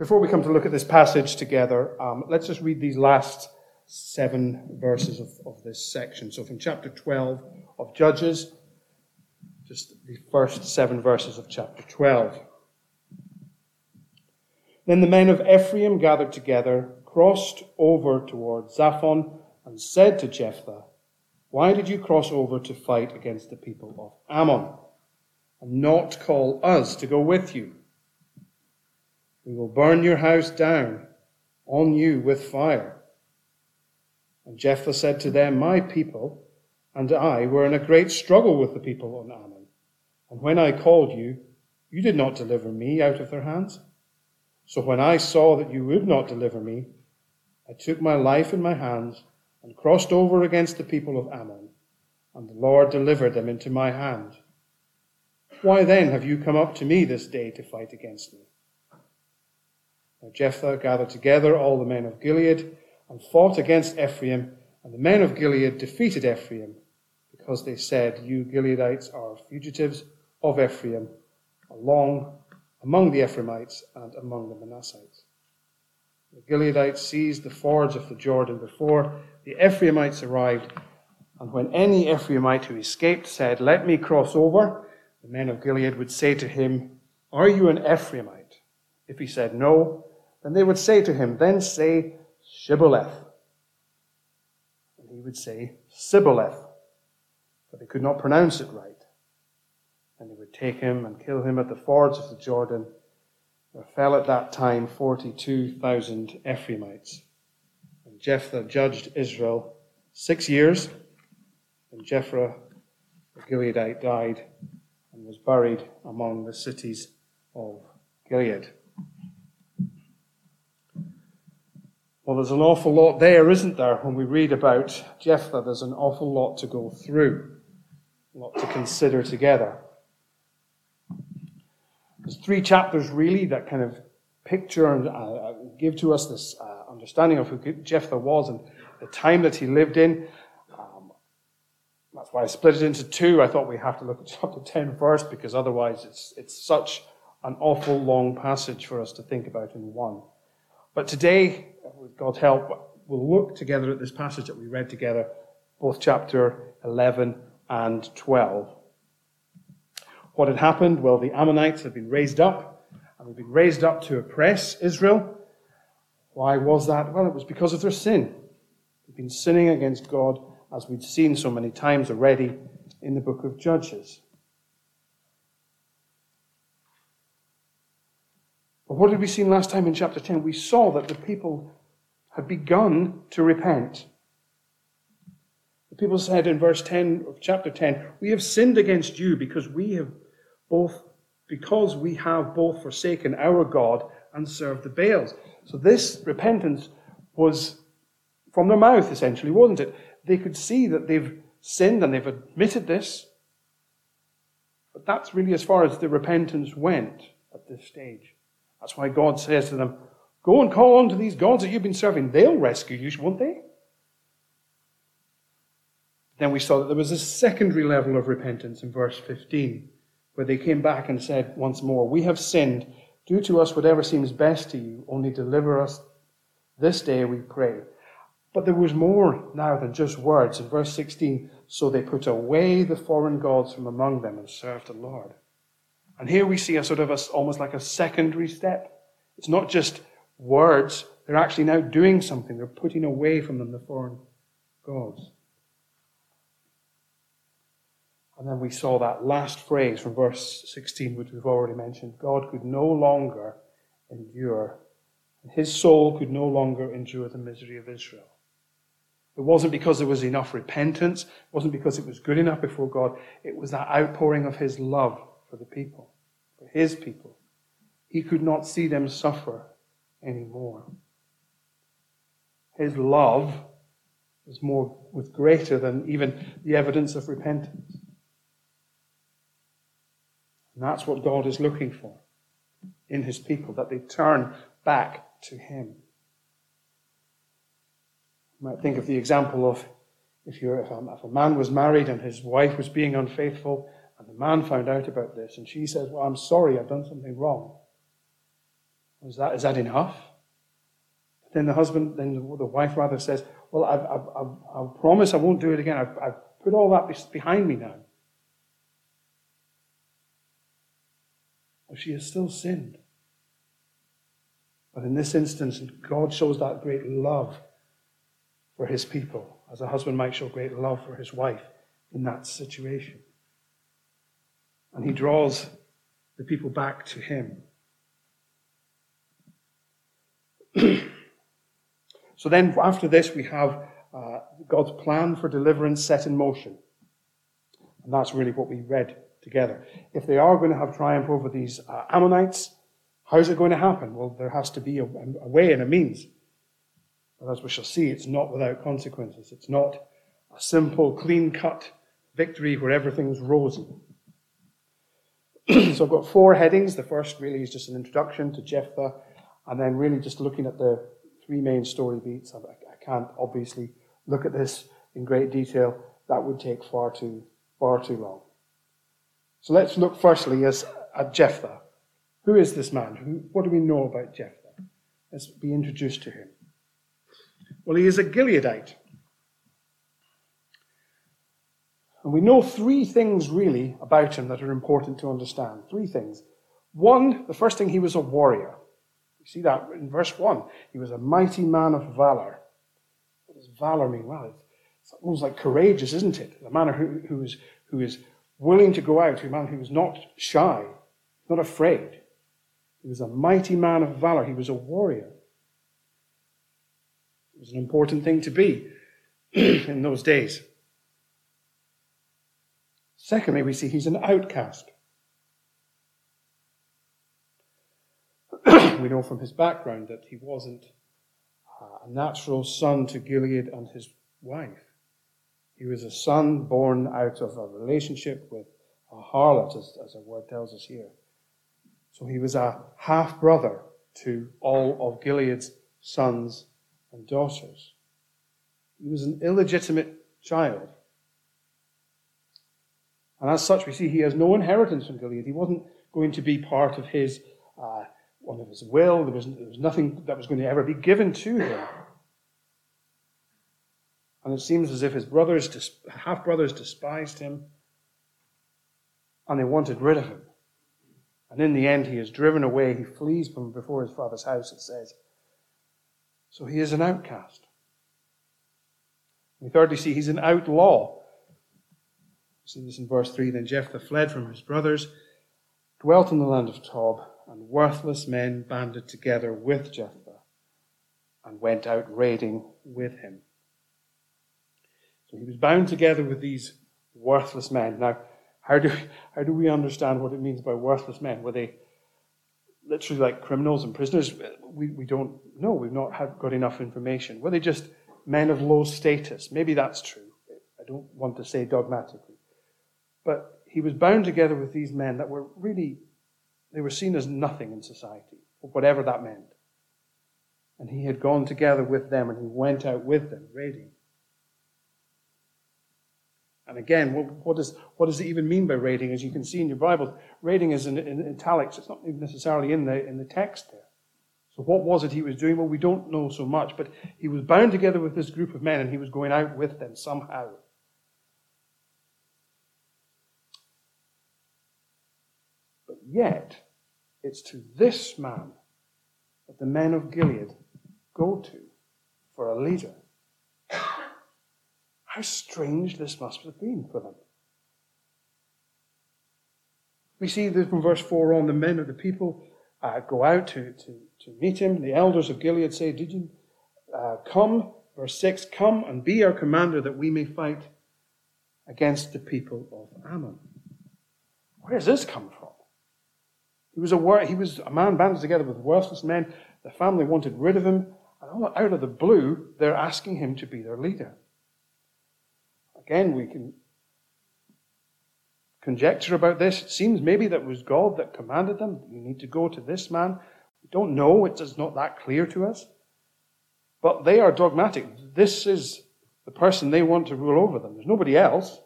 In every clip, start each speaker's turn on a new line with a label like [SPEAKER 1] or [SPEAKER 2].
[SPEAKER 1] Before we come to look at this passage together, um, let's just read these last seven verses of, of this section. So from chapter 12 of Judges, just the first seven verses of chapter 12. Then the men of Ephraim gathered together, crossed over toward Zaphon, and said to Jephthah, Why did you cross over to fight against the people of Ammon, and not call us to go with you? We will burn your house down on you with fire. And Jephthah said to them, My people and I were in a great struggle with the people of Ammon. And when I called you, you did not deliver me out of their hands. So when I saw that you would not deliver me, I took my life in my hands and crossed over against the people of Ammon, and the Lord delivered them into my hand. Why then have you come up to me this day to fight against me? Now Jephthah gathered together all the men of Gilead and fought against Ephraim, and the men of Gilead defeated Ephraim, because they said, You Gileadites are fugitives of Ephraim, along among the Ephraimites and among the Manassites. The Gileadites seized the fords of the Jordan before the Ephraimites arrived, and when any Ephraimite who escaped said, Let me cross over, the men of Gilead would say to him, Are you an Ephraimite? If he said no, then they would say to him, Then say Shibboleth. And he would say Sibboleth, but they could not pronounce it right. And they would take him and kill him at the fords of the Jordan. There fell at that time 42,000 Ephraimites. And Jephthah judged Israel six years. And Jephthah, the Gileadite, died and was buried among the cities of Gilead. Well, there's an awful lot there, isn't there? When we read about Jephthah, there's an awful lot to go through, a lot to consider together. There's three chapters really that kind of picture and uh, give to us this uh, understanding of who Jephthah was and the time that he lived in. Um, that's why I split it into two. I thought we have to look at chapter 10 first because otherwise it's, it's such an awful long passage for us to think about in one. But today, with God's help, we'll look together at this passage that we read together, both chapter 11 and 12. What had happened? Well, the Ammonites had been raised up, and had been raised up to oppress Israel. Why was that? Well, it was because of their sin. They'd been sinning against God, as we'd seen so many times already in the book of Judges. But what did we see last time in chapter 10? We saw that the people had begun to repent. The people said in verse 10 of chapter 10, We have sinned against you because we have both because we have both forsaken our God and served the Baals. So this repentance was from their mouth, essentially, wasn't it? They could see that they've sinned and they've admitted this. But that's really as far as the repentance went at this stage. That's why God says to them, Go and call on to these gods that you've been serving. They'll rescue you, won't they? Then we saw that there was a secondary level of repentance in verse 15 where they came back and said once more, We have sinned. Do to us whatever seems best to you, only deliver us this day, we pray. But there was more now than just words. In verse 16, so they put away the foreign gods from among them and served the Lord. And here we see a sort of a, almost like a secondary step. It's not just words, they're actually now doing something. They're putting away from them the foreign gods. And then we saw that last phrase from verse 16, which we've already mentioned. God could no longer endure, and his soul could no longer endure the misery of Israel. It wasn't because there was enough repentance, it wasn't because it was good enough before God, it was that outpouring of his love for the people, for his people. He could not see them suffer anymore. His love was more was greater than even the evidence of repentance. And that's what God is looking for in his people, that they turn back to him. You might think of the example of if, you're, if, a, if a man was married and his wife was being unfaithful, and the man found out about this, and she says, Well, I'm sorry, I've done something wrong. Is that, is that enough? Then the husband, then the wife rather says, Well, I've, I've, I've, I promise I won't do it again. I've, I've put all that behind me now. Well, she has still sinned. But in this instance, God shows that great love for his people, as a husband might show great love for his wife in that situation. And he draws the people back to him. So then, after this, we have uh, God's plan for deliverance set in motion. And that's really what we read together. If they are going to have triumph over these uh, Ammonites, how's it going to happen? Well, there has to be a, a way and a means. But as we shall see, it's not without consequences. It's not a simple, clean cut victory where everything's rosy. so I've got four headings. The first really is just an introduction to Jephthah, and then really just looking at the three main story beats. I, I can't obviously look at this in great detail. That would take far too far too long. So let's look firstly as, at Jephthah. Who is this man? Who, what do we know about Jephthah? Let's be introduced to him. Well, he is a Gileadite. And we know three things really about him that are important to understand. Three things. One, the first thing, he was a warrior. See that in verse 1. He was a mighty man of valor. What does valor mean? Well, it's almost like courageous, isn't it? A man who, who, is, who is willing to go out, a man who is not shy, not afraid. He was a mighty man of valor. He was a warrior. It was an important thing to be in those days. Secondly, we see he's an outcast. We know from his background that he wasn't a natural son to Gilead and his wife. He was a son born out of a relationship with a harlot, as, as the word tells us here. So he was a half brother to all of Gilead's sons and daughters. He was an illegitimate child. And as such, we see he has no inheritance from Gilead. He wasn't going to be part of his, uh, one of his will. There was, there was nothing that was going to ever be given to him. And it seems as if his brothers, half brothers, despised him and they wanted rid of him. And in the end, he is driven away. He flees from before his father's house, it says. So he is an outcast. We thirdly see he's an outlaw. We See this in verse 3. Then Jephthah fled from his brothers, dwelt in the land of Tob, and worthless men banded together with Jephthah and went out raiding with him. So he was bound together with these worthless men. Now, how do, how do we understand what it means by worthless men? Were they literally like criminals and prisoners? We, we don't know. We've not had, got enough information. Were they just men of low status? Maybe that's true. I don't want to say dogmatically. But he was bound together with these men that were really, they were seen as nothing in society, whatever that meant. And he had gone together with them and he went out with them, raiding. And again, what, what, does, what does it even mean by raiding? As you can see in your Bible, raiding is in, in italics. It's not necessarily in the, in the text there. So what was it he was doing? Well, we don't know so much, but he was bound together with this group of men and he was going out with them somehow. Yet, it's to this man that the men of Gilead go to for a leader. How strange this must have been for them. We see that from verse 4 on, the men of the people uh, go out to, to, to meet him. The elders of Gilead say, Did you uh, come? Verse 6 Come and be our commander that we may fight against the people of Ammon. Where does this come from? He was a, he was a man banded together with worthless men. The family wanted rid of him. And out of the blue, they're asking him to be their leader. Again, we can conjecture about this. It seems maybe that it was God that commanded them. You need to go to this man. We don't know. It is not that clear to us. But they are dogmatic. This is the person they want to rule over them. There's nobody else.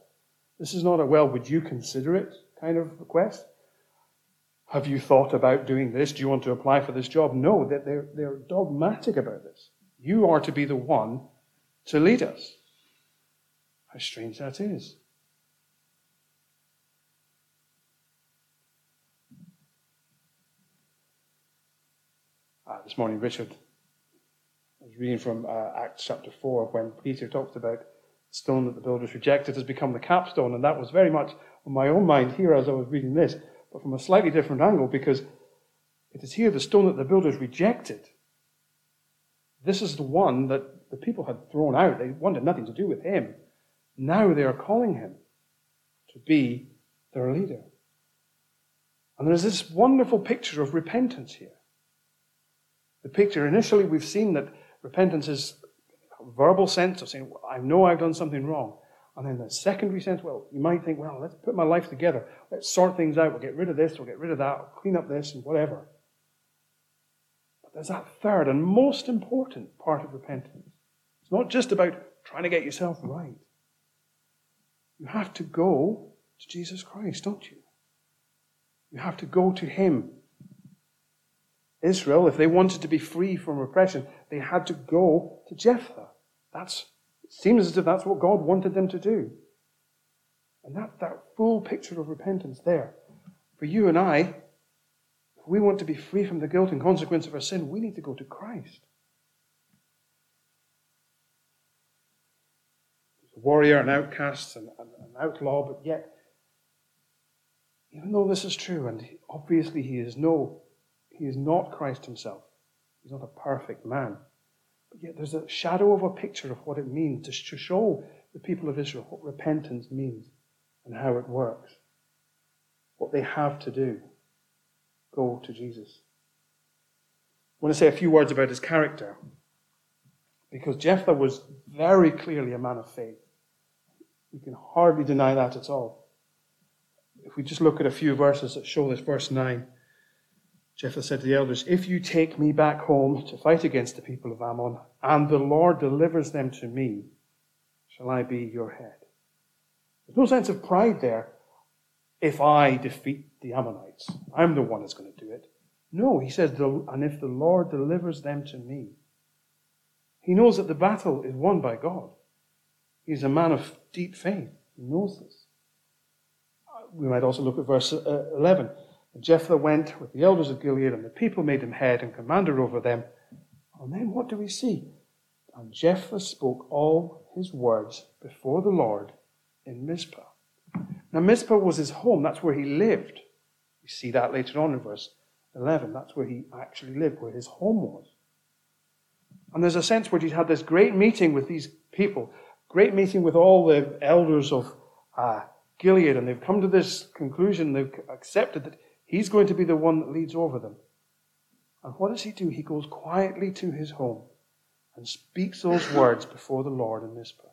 [SPEAKER 1] This is not a, well, would you consider it kind of request. Have you thought about doing this? Do you want to apply for this job? No, they're, they're dogmatic about this. You are to be the one to lead us. How strange that is. Uh, this morning, Richard I was reading from uh, Acts chapter 4 when Peter talked about the stone that the builders rejected has become the capstone, and that was very much on my own mind here as I was reading this, but from a slightly different angle because it is here the stone that the builders rejected. This is the one that the people had thrown out. They wanted nothing to do with him. Now they are calling him to be their leader. And there's this wonderful picture of repentance here. The picture, initially, we've seen that Repentance is a verbal sense of saying, I know I've done something wrong. And then the secondary sense, well, you might think, well, let's put my life together. Let's sort things out. We'll get rid of this, we'll get rid of that, we'll clean up this, and whatever. But there's that third and most important part of repentance. It's not just about trying to get yourself right. You have to go to Jesus Christ, don't you? You have to go to Him Israel, if they wanted to be free from oppression, they had to go to Jephthah. That's, seems as if that's what God wanted them to do. And that, that full picture of repentance there. For you and I, if we want to be free from the guilt and consequence of our sin, we need to go to Christ. He's a warrior, an outcast, an, an outlaw, but yet, even though this is true, and obviously he is no he is not Christ himself. He's not a perfect man. Yet there's a shadow of a picture of what it means to show the people of Israel what repentance means and how it works. What they have to do. Go to Jesus. I want to say a few words about his character. Because Jephthah was very clearly a man of faith. You can hardly deny that at all. If we just look at a few verses that show this, verse 9. Jephthah said to the elders, If you take me back home to fight against the people of Ammon, and the Lord delivers them to me, shall I be your head? There's no sense of pride there. If I defeat the Ammonites, I'm the one that's going to do it. No, he says, and if the Lord delivers them to me. He knows that the battle is won by God. He's a man of deep faith. He knows this. We might also look at verse uh, 11. And Jephthah went with the elders of Gilead, and the people made him head and commander over them. And then what do we see? And Jephthah spoke all his words before the Lord in Mizpah. Now, Mizpah was his home. That's where he lived. We see that later on in verse 11. That's where he actually lived, where his home was. And there's a sense where he's had this great meeting with these people, great meeting with all the elders of uh, Gilead, and they've come to this conclusion. They've accepted that He's going to be the one that leads over them. And what does he do? He goes quietly to his home and speaks those words before the Lord in Mizpah.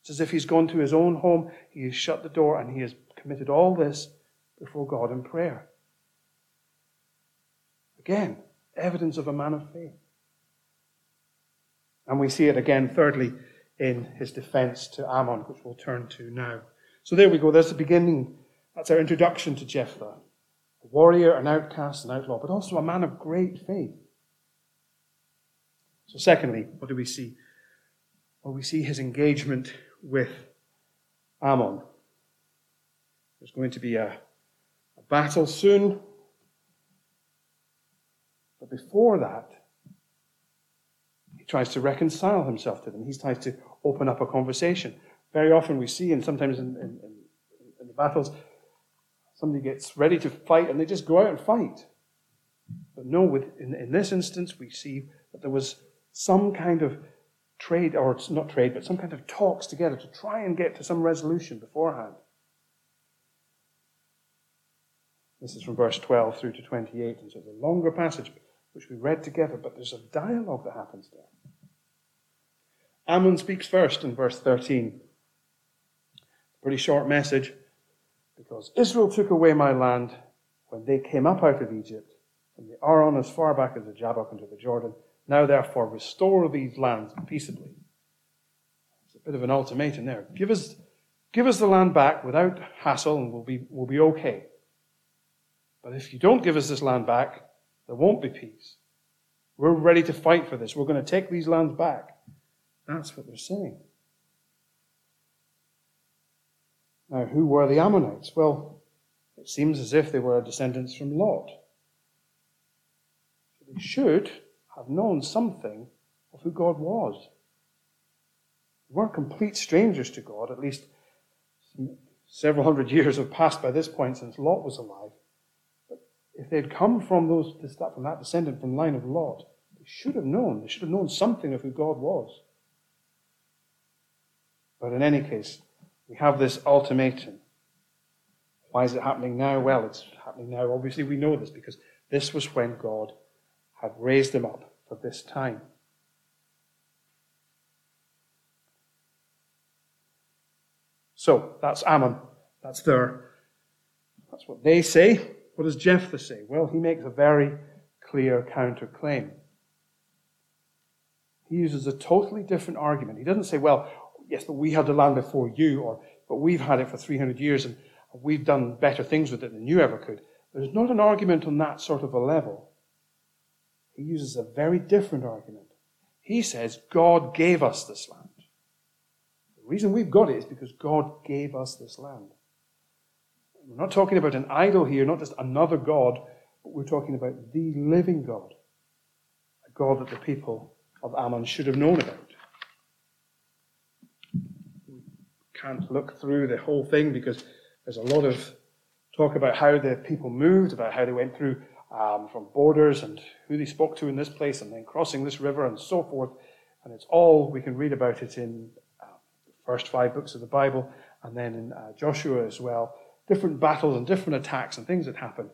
[SPEAKER 1] It's as if he's gone to his own home, he has shut the door, and he has committed all this before God in prayer. Again, evidence of a man of faith. And we see it again, thirdly, in his defense to Ammon, which we'll turn to now. So there we go. There's the beginning. That's our introduction to Jephthah a warrior, an outcast, an outlaw, but also a man of great faith. So, secondly, what do we see? Well, we see his engagement with Ammon. There's going to be a, a battle soon. But before that, he tries to reconcile himself to them. He tries to open up a conversation. Very often we see, and sometimes in, in, in the battles, Somebody gets ready to fight and they just go out and fight. But no, with, in, in this instance, we see that there was some kind of trade, or not trade, but some kind of talks together to try and get to some resolution beforehand. This is from verse 12 through to 28, and so it's a longer passage which we read together, but there's a dialogue that happens there. Ammon speaks first in verse 13. Pretty short message. Because Israel took away my land when they came up out of Egypt, from the Arnon as far back as the Jabbok into the Jordan. Now, therefore, restore these lands peaceably. It's a bit of an ultimatum there. Give us, give us the land back without hassle, and we'll be, we'll be okay. But if you don't give us this land back, there won't be peace. We're ready to fight for this. We're going to take these lands back. That's what they're saying. Now, who were the Ammonites? Well, it seems as if they were descendants from Lot. So They should have known something of who God was. They weren't complete strangers to God, at least several hundred years have passed by this point since Lot was alive. But if they'd come from those from that descendant from the line of Lot, they should have known. They should have known something of who God was. But in any case, we have this ultimatum. Why is it happening now? Well, it's happening now. Obviously, we know this because this was when God had raised them up for this time. So that's Ammon. That's their. That's what they say. What does Jephthah say? Well, he makes a very clear counterclaim. He uses a totally different argument. He doesn't say, well, yes, but we had the land before you, or but we've had it for 300 years and we've done better things with it than you ever could. There's not an argument on that sort of a level. He uses a very different argument. He says, God gave us this land. The reason we've got it is because God gave us this land. We're not talking about an idol here, not just another God, but we're talking about the living God. A God that the people of Ammon should have known about. Can't look through the whole thing because there's a lot of talk about how the people moved, about how they went through um, from borders and who they spoke to in this place and then crossing this river and so forth. And it's all, we can read about it in uh, the first five books of the Bible and then in uh, Joshua as well. Different battles and different attacks and things that happen.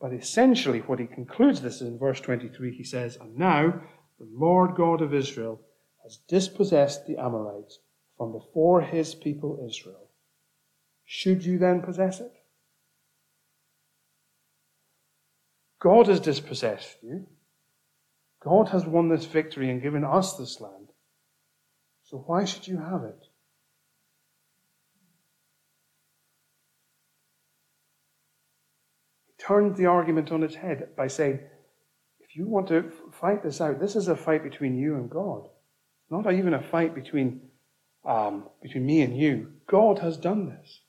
[SPEAKER 1] But essentially, what he concludes this is in verse 23, he says, And now the Lord God of Israel has dispossessed the Amorites from before his people Israel. Should you then possess it? God has dispossessed you. God has won this victory and given us this land. So why should you have it? He turned the argument on its head by saying, if you want to fight this out, this is a fight between you and God. Not even a fight between um, between me and you. God has done this.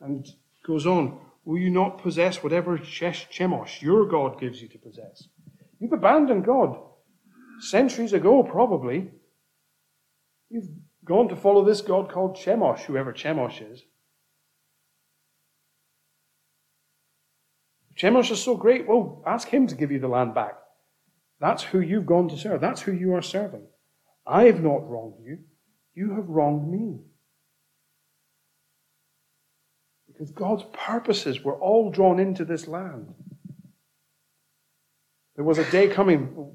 [SPEAKER 1] And goes on, will you not possess whatever Chemosh your God gives you to possess? You've abandoned God centuries ago, probably. You've gone to follow this God called Chemosh, whoever Chemosh is. Chemosh is so great, well, ask him to give you the land back. That's who you've gone to serve. That's who you are serving. I have not wronged you. You have wronged me. Because God's purposes were all drawn into this land. There was a day coming,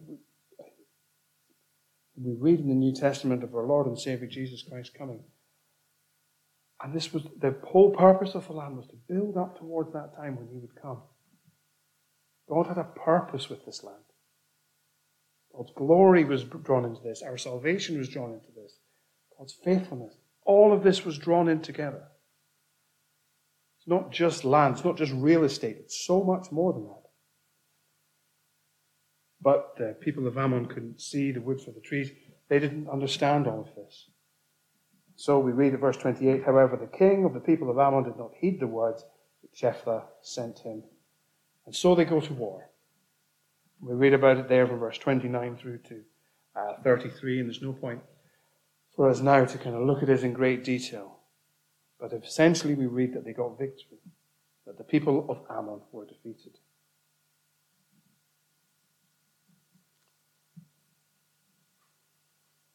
[SPEAKER 1] we read in the New Testament of our Lord and Savior Jesus Christ coming. And this was the whole purpose of the land was to build up towards that time when he would come. God had a purpose with this land. God's glory was drawn into this. Our salvation was drawn into this. God's faithfulness. All of this was drawn in together. It's not just land, it's not just real estate, it's so much more than that. But the people of Ammon couldn't see the wood for the trees. They didn't understand all of this. So we read at verse 28 However, the king of the people of Ammon did not heed the words that Jephthah sent him. And so they go to war. We read about it there from verse 29 through to uh, 33, and there's no point for us now to kind of look at it in great detail. But essentially, we read that they got victory, that the people of Ammon were defeated.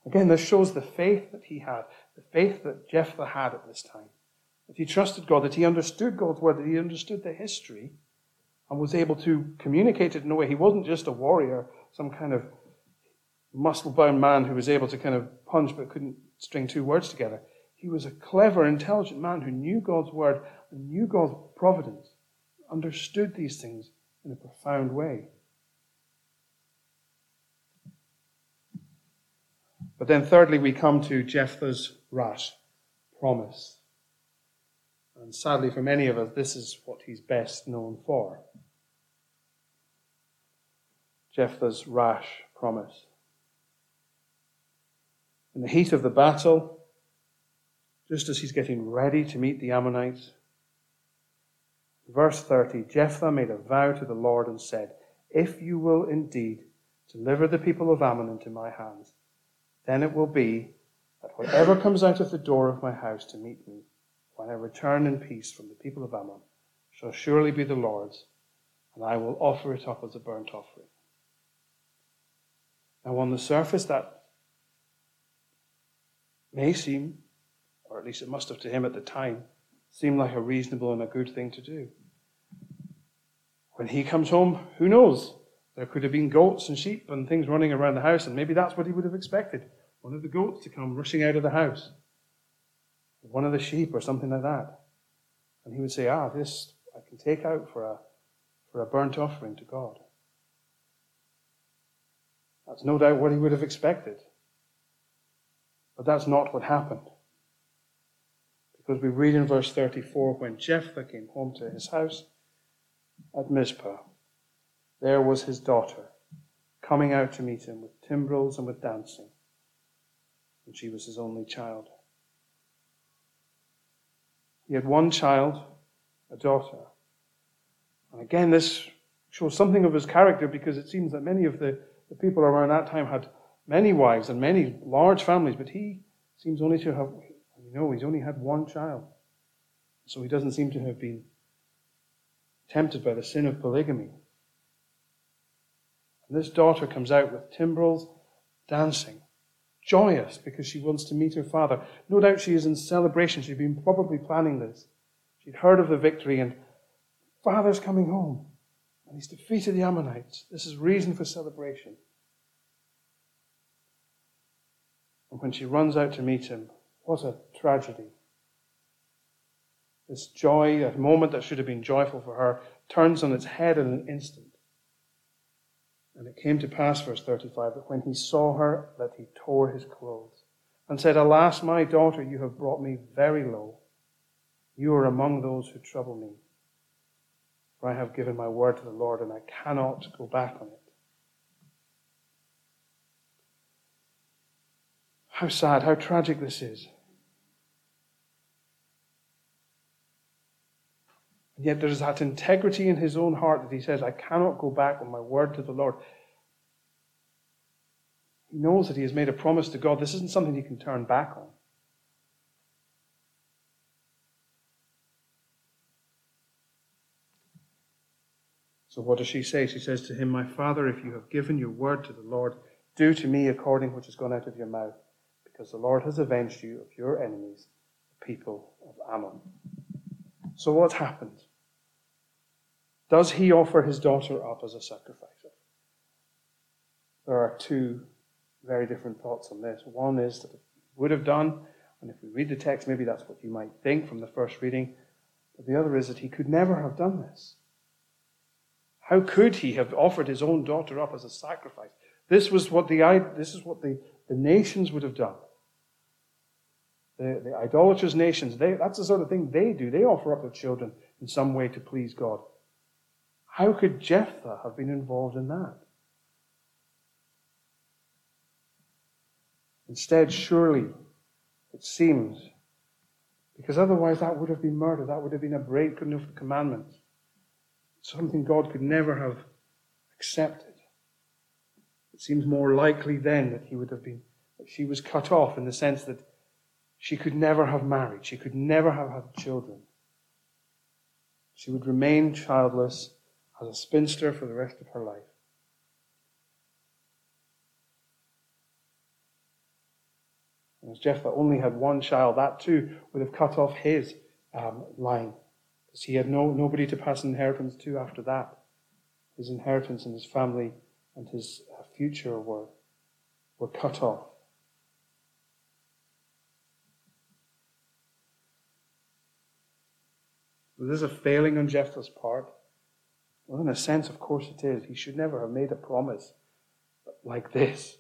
[SPEAKER 1] Again, this shows the faith that he had, the faith that Jephthah had at this time. That he trusted God, that he understood God's word, that he understood the history, and was able to communicate it in a way. He wasn't just a warrior, some kind of muscle bound man who was able to kind of punch but couldn't string two words together. He was a clever, intelligent man who knew God's word and knew God's providence, understood these things in a profound way. But then, thirdly, we come to Jephthah's rash promise. And sadly, for many of us, this is what he's best known for. Jephthah's rash promise. In the heat of the battle, just as he's getting ready to meet the Ammonites, verse 30 Jephthah made a vow to the Lord and said, If you will indeed deliver the people of Ammon into my hands, then it will be that whatever comes out of the door of my house to meet me, when I return in peace from the people of Ammon, shall surely be the Lord's, and I will offer it up as a burnt offering. Now, on the surface, that may seem, or at least it must have to him at the time, seem like a reasonable and a good thing to do. When he comes home, who knows? There could have been goats and sheep and things running around the house, and maybe that's what he would have expected. One of the goats to come rushing out of the house, one of the sheep, or something like that. And he would say, Ah, this I can take out for a, for a burnt offering to God. That's no doubt what he would have expected. But that's not what happened. Because we read in verse 34 when Jephthah came home to his house at Mizpah, there was his daughter coming out to meet him with timbrels and with dancing. And she was his only child. He had one child, a daughter. And again, this shows something of his character because it seems that many of the, the people around that time had many wives and many large families, but he seems only to have, you know, he's only had one child. So he doesn't seem to have been tempted by the sin of polygamy. And this daughter comes out with timbrels, dancing, joyous because she wants to meet her father. No doubt she is in celebration. She'd been probably planning this. She'd heard of the victory and father's coming home and he's defeated the Ammonites. This is reason for celebration. And when she runs out to meet him, what a tragedy. This joy, a moment that should have been joyful for her, turns on its head in an instant. And it came to pass, verse 35, that when he saw her, that he tore his clothes and said, Alas, my daughter, you have brought me very low. You are among those who trouble me. For I have given my word to the Lord, and I cannot go back on it. How sad, how tragic this is. And yet there's that integrity in his own heart that he says, I cannot go back on my word to the Lord. He knows that he has made a promise to God. This isn't something he can turn back on. So what does she say? She says to him, My father, if you have given your word to the Lord, do to me according which has gone out of your mouth, because the Lord has avenged you of your enemies, the people of Ammon. So what happened? Does he offer his daughter up as a sacrifice? There are two very different thoughts on this. One is that he would have done, and if we read the text, maybe that's what you might think from the first reading. But the other is that he could never have done this. How could he have offered his own daughter up as a sacrifice? This was what the, this is what the, the nations would have done. The, the idolatrous nations, they, that's the sort of thing they do. They offer up their children in some way to please God. How could Jephthah have been involved in that? Instead, surely, it seems, because otherwise that would have been murder. That would have been a breaking of the commandments. Something God could never have accepted. It seems more likely then that he would have been, that she was cut off in the sense that she could never have married. She could never have had children. She would remain childless as a spinster for the rest of her life. And as Jephthah only had one child, that too would have cut off his um, line, because he had no, nobody to pass inheritance to after that. His inheritance and his family and his uh, future were, were cut off. This a failing on Jephthah's part? Well, in a sense, of course it is. He should never have made a promise like this.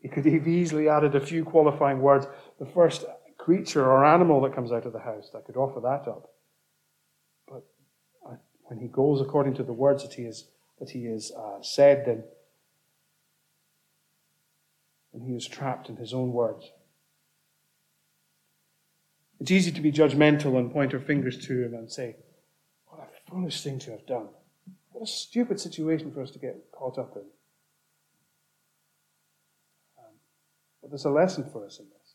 [SPEAKER 1] He could have easily added a few qualifying words. The first creature or animal that comes out of the house. I could offer that up. But when he goes according to the words that he has, that he has uh, said, then and he is trapped in his own words. It's easy to be judgmental and point our fingers to him and say, What a foolish thing to have done. What a stupid situation for us to get caught up in. Um, but there's a lesson for us in this.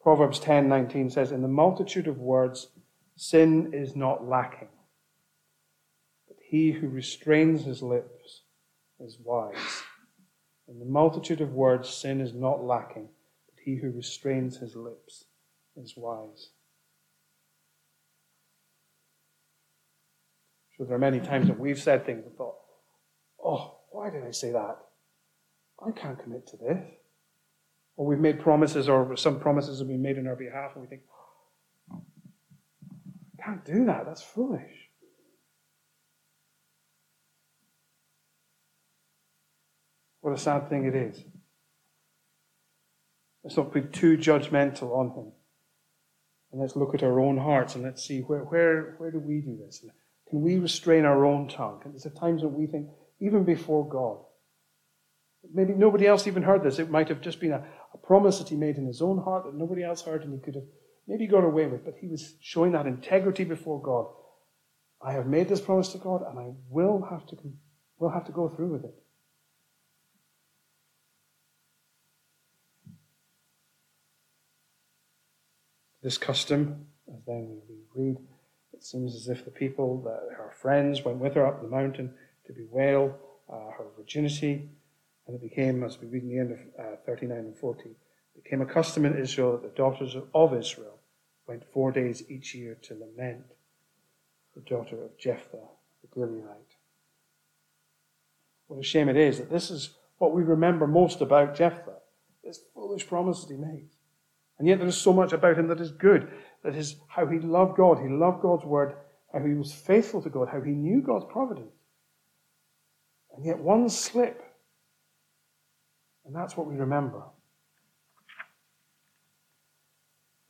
[SPEAKER 1] Proverbs 10:19 says, "In the multitude of words, sin is not lacking, but he who restrains his lips is wise." In the multitude of words, sin is not lacking, but he who restrains his lips is wise. So there are many times that we've said things and thought, oh, why did I say that? I can't commit to this. Or we've made promises, or some promises have been made on our behalf, and we think, I can't do that. That's foolish. What a sad thing it is. Let's not be too judgmental on him. And let's look at our own hearts and let's see where, where, where do we do this? Can we restrain our own tongue? And there's times when we think, even before God, maybe nobody else even heard this. It might have just been a, a promise that he made in his own heart that nobody else heard and he could have maybe got away with, but he was showing that integrity before God. I have made this promise to God and I will have to, will have to go through with it. This custom, as then we read, it seems as if the people, that her friends, went with her up the mountain to bewail uh, her virginity, and it became, as we read in the end of uh, 39 and 40, it became a custom in Israel that the daughters of Israel went four days each year to lament the daughter of Jephthah, the Gileadite. What a shame it is that this is what we remember most about Jephthah, this foolish promise that he made. And yet there is so much about him that is good. That is how he loved God. He loved God's word, how he was faithful to God, how he knew God's providence. And yet one slip. And that's what we remember.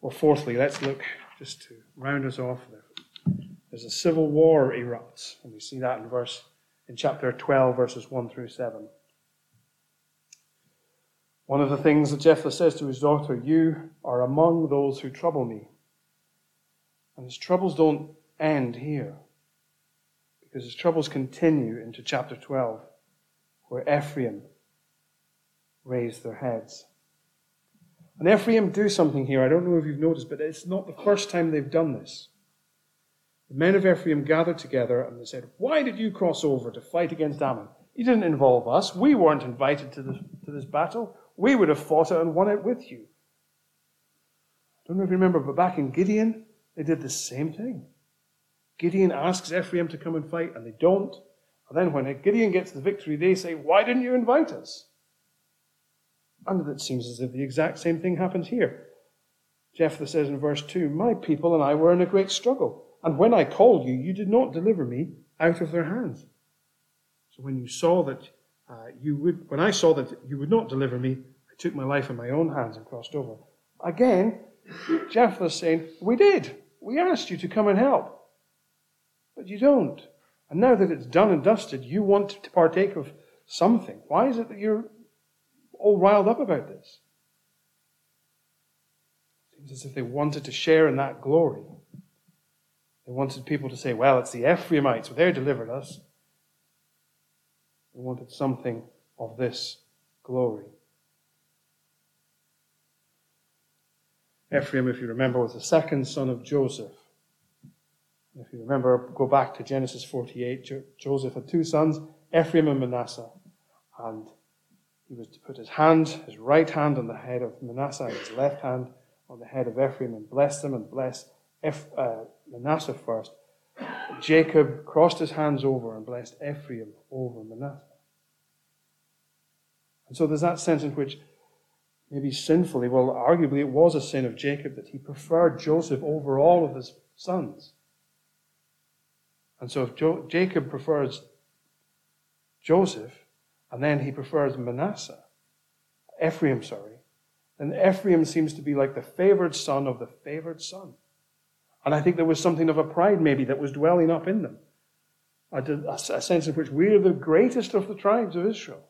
[SPEAKER 1] Well, fourthly, let's look just to round us off there. There's a civil war erupts, and we see that in verse in chapter 12, verses 1 through 7. One of the things that Jephthah says to his daughter, You are among those who trouble me. And his troubles don't end here, because his troubles continue into chapter 12, where Ephraim raised their heads. And Ephraim do something here. I don't know if you've noticed, but it's not the first time they've done this. The men of Ephraim gathered together and they said, Why did you cross over to fight against Ammon? You didn't involve us. We weren't invited to this, to this battle. We would have fought it and won it with you. I don't know if you remember, but back in Gideon, they did the same thing. Gideon asks Ephraim to come and fight, and they don't. And then when Gideon gets the victory, they say, Why didn't you invite us? And it seems as if the exact same thing happens here. Jephthah says in verse 2 My people and I were in a great struggle, and when I called you, you did not deliver me out of their hands. So when you saw that uh, you would, when I saw that you would not deliver me, I took my life in my own hands and crossed over. Again, Jephthah's saying, We did. We asked you to come and help. But you don't. And now that it's done and dusted, you want to partake of something. Why is it that you're all riled up about this? Seems as if they wanted to share in that glory. They wanted people to say, well, it's the Ephraimites, well, they delivered us. They wanted something of this glory. Ephraim, if you remember, was the second son of Joseph. If you remember, go back to Genesis 48. Jo- Joseph had two sons, Ephraim and Manasseh. And he was to put his hand, his right hand on the head of Manasseh and his left hand on the head of Ephraim and bless them and bless Eph- uh, Manasseh first Jacob crossed his hands over and blessed Ephraim over Manasseh. And so there's that sense in which, maybe sinfully, well, arguably it was a sin of Jacob that he preferred Joseph over all of his sons. And so if jo- Jacob prefers Joseph, and then he prefers Manasseh, Ephraim, sorry, then Ephraim seems to be like the favored son of the favored son. And I think there was something of a pride maybe that was dwelling up in them. A, a sense in which we're the greatest of the tribes of Israel.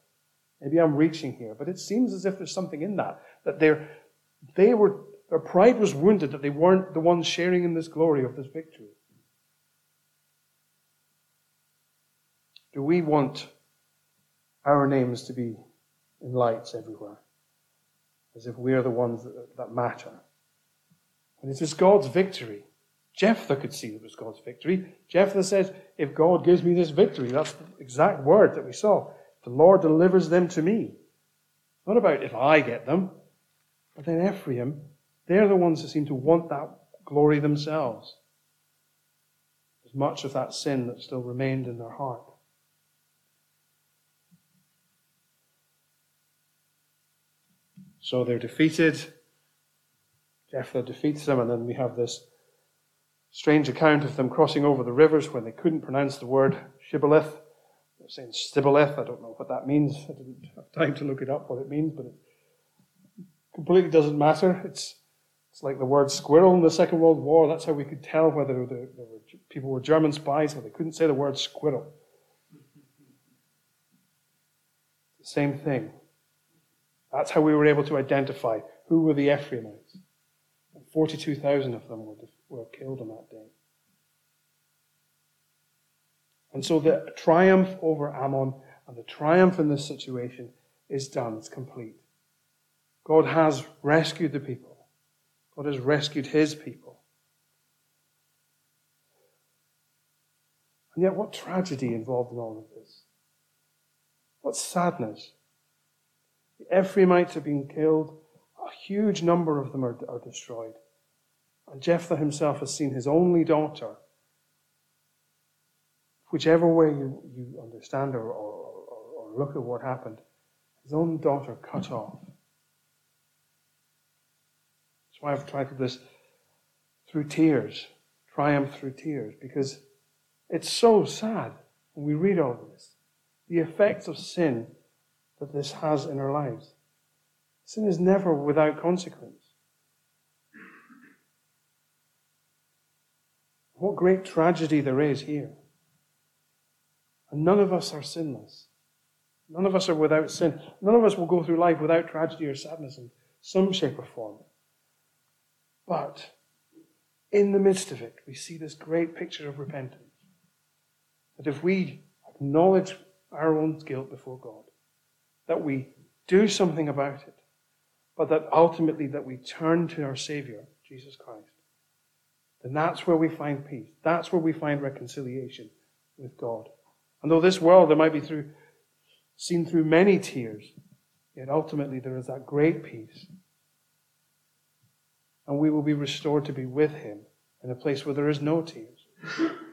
[SPEAKER 1] Maybe I'm reaching here, but it seems as if there's something in that, that they're, they were, their pride was wounded, that they weren't the ones sharing in this glory of this victory. Do we want our names to be in lights everywhere? As if we're the ones that, that matter. And it is God's victory. Jephthah could see it was God's victory. Jephthah says, if God gives me this victory, that's the exact word that we saw. The Lord delivers them to me. Not about if I get them, but then Ephraim, they're the ones that seem to want that glory themselves. There's much of that sin that still remained in their heart. So they're defeated. Jephthah defeats them, and then we have this strange account of them crossing over the rivers when they couldn't pronounce the word shibboleth. They're saying stibboleth. I don't know what that means. I didn't have time to look it up what it means, but it completely doesn't matter. It's it's like the word squirrel in the Second World War. That's how we could tell whether the, the people were German spies, but they couldn't say the word squirrel. The same thing. That's how we were able to identify who were the Ephraimites. 42,000 of them were, were killed on that day. And so the triumph over Ammon and the triumph in this situation is done. It's complete. God has rescued the people. God has rescued his people. And yet, what tragedy involved in all of this? What sadness. The Ephraimites have been killed. A huge number of them are, are destroyed. And Jephthah himself has seen his only daughter, whichever way you, you understand or, or, or, or look at what happened, his own daughter cut off. That's why I've titled this Through Tears, Triumph Through Tears, because it's so sad when we read all this. The effects of sin that this has in our lives. Sin is never without consequence. What great tragedy there is here. And none of us are sinless. None of us are without sin. None of us will go through life without tragedy or sadness in some shape or form. But in the midst of it, we see this great picture of repentance. That if we acknowledge our own guilt before God, that we do something about it, but that ultimately that we turn to our Savior, Jesus Christ, then that's where we find peace. That's where we find reconciliation with God. And though this world there might be through seen through many tears, yet ultimately there is that great peace. And we will be restored to be with him in a place where there is no tears,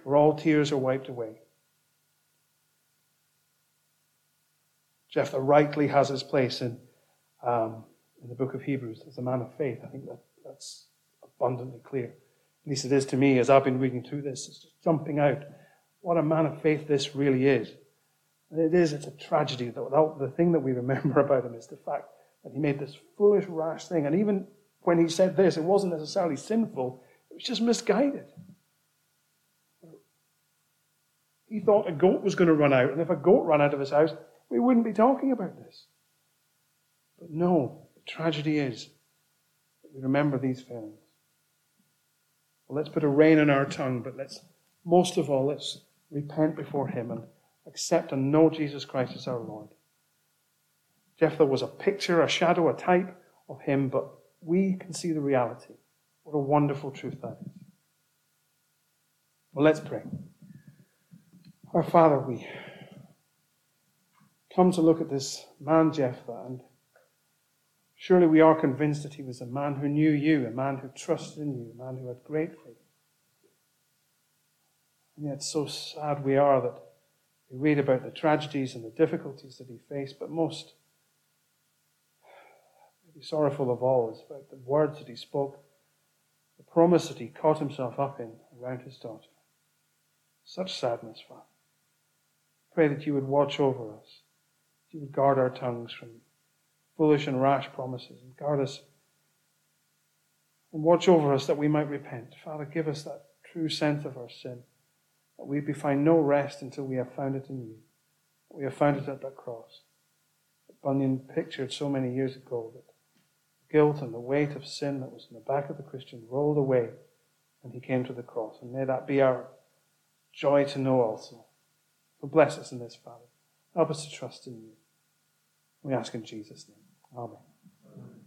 [SPEAKER 1] where all tears are wiped away. Jephthah rightly has his place in, um, in the book of Hebrews as a man of faith. I think that, that's abundantly clear. At least it is to me as I've been reading through this. It's just jumping out. What a man of faith this really is. And it is, it's a tragedy. That the thing that we remember about him is the fact that he made this foolish, rash thing. And even when he said this, it wasn't necessarily sinful, it was just misguided. He thought a goat was going to run out, and if a goat ran out of his house, we wouldn't be talking about this. But no, the tragedy is that we remember these failings. Well, let's put a rein on our tongue, but let's, most of all, let's repent before Him and accept and know Jesus Christ as our Lord. Jephthah was a picture, a shadow, a type of Him, but we can see the reality. What a wonderful truth that is. Well, let's pray. Our Father, we come to look at this man Jephthah, and surely we are convinced that he was a man who knew you, a man who trusted in you, a man who had great faith. And yet, so sad we are that we read about the tragedies and the difficulties that he faced, but most maybe sorrowful of all is about the words that he spoke, the promise that he caught himself up in around his daughter. Such sadness, Father. Pray that you would watch over us that you would guard our tongues from foolish and rash promises, and guard us and watch over us that we might repent. Father, give us that true sense of our sin, that we be find no rest until we have found it in you. We have found it at that cross. That Bunyan pictured so many years ago that the guilt and the weight of sin that was in the back of the Christian rolled away when he came to the cross. And may that be our joy to know also. So bless us in this, Father. Help us to trust in you. We ask in Jesus' name. Amen.